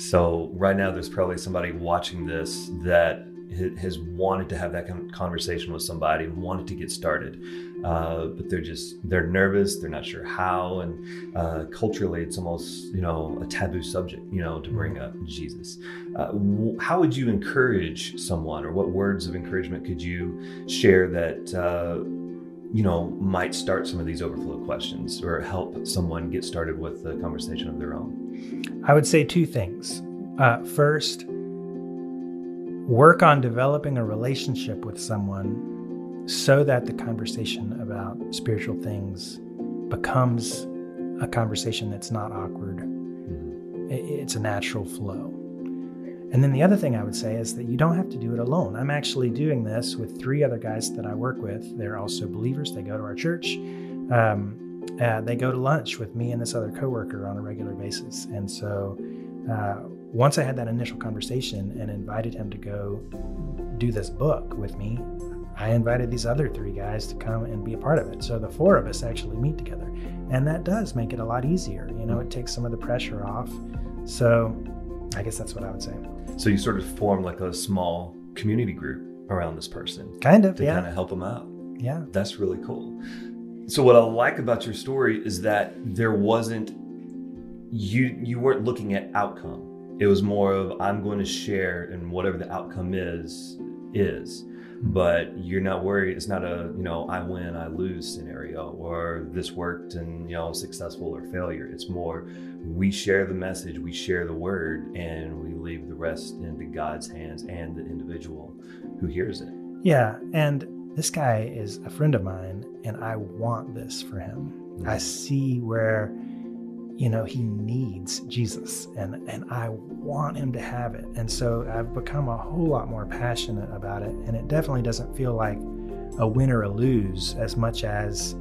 So right now, there's probably somebody watching this that has wanted to have that conversation with somebody, wanted to get started, uh, but they're just they're nervous. They're not sure how, and uh, culturally, it's almost you know a taboo subject, you know, to bring up Jesus. Uh, how would you encourage someone, or what words of encouragement could you share that? You know, might start some of these overflow questions or help someone get started with the conversation of their own? I would say two things. Uh, first, work on developing a relationship with someone so that the conversation about spiritual things becomes a conversation that's not awkward. Mm-hmm. It's a natural flow. And then the other thing I would say is that you don't have to do it alone. I'm actually doing this with three other guys that I work with. They're also believers. They go to our church. Um, uh, they go to lunch with me and this other coworker on a regular basis. And so uh, once I had that initial conversation and invited him to go do this book with me, I invited these other three guys to come and be a part of it. So the four of us actually meet together. And that does make it a lot easier. You know, it takes some of the pressure off. So I guess that's what I would say. So you sort of form like a small community group around this person. Kind of, to yeah. kind of help them out. Yeah. That's really cool. So what I like about your story is that there wasn't you you weren't looking at outcome it was more of I'm going to share and whatever the outcome is is but you're not worried it's not a you know I win I lose scenario or this worked and you know successful or failure. It's more we share the message we share the word and we leave the rest into God's hands and the individual who hears it. Yeah and this guy is a friend of mine and I want this for him. Mm-hmm. I see where you know he needs jesus and and i want him to have it. And so i've become a whole lot more passionate about it and it definitely doesn't feel like a win or a lose as much as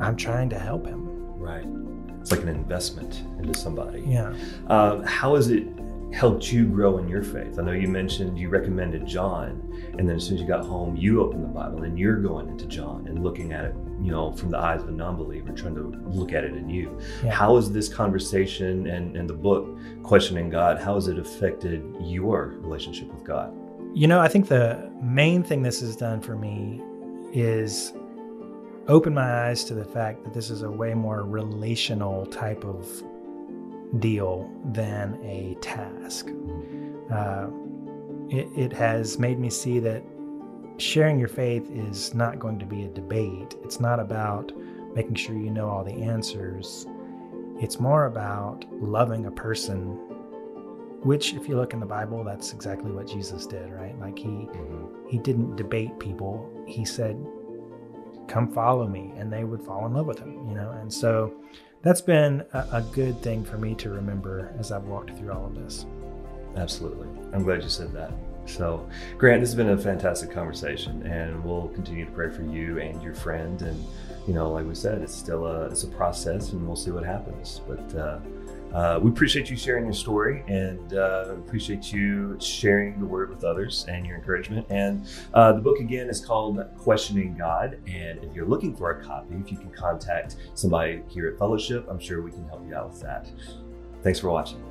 i'm trying to help him. Right. It's like an investment into somebody. Yeah. Uh, how has it helped you grow in your faith? I know you mentioned you recommended John, and then as soon as you got home, you opened the Bible and you're going into John and looking at it, you know, from the eyes of a non-believer, trying to look at it in you. Yeah. How has this conversation and, and the book, Questioning God, how has it affected your relationship with God? You know, I think the main thing this has done for me is open my eyes to the fact that this is a way more relational type of deal than a task. Uh, it, it has made me see that sharing your faith is not going to be a debate. It's not about making sure you know all the answers. It's more about loving a person, which, if you look in the Bible, that's exactly what Jesus did, right? Like he mm-hmm. he didn't debate people. He said, "Come follow me," and they would fall in love with him, you know. And so, that's been a, a good thing for me to remember as I've walked through all of this. Absolutely. I'm glad you said that. So, Grant, this has been a fantastic conversation, and we'll continue to pray for you and your friend. And you know, like we said, it's still a it's a process, and we'll see what happens. But uh, uh, we appreciate you sharing your story and uh, appreciate you sharing the word with others and your encouragement. And uh, the book again is called Questioning God. And if you're looking for a copy, if you can contact somebody here at Fellowship, I'm sure we can help you out with that. Thanks for watching.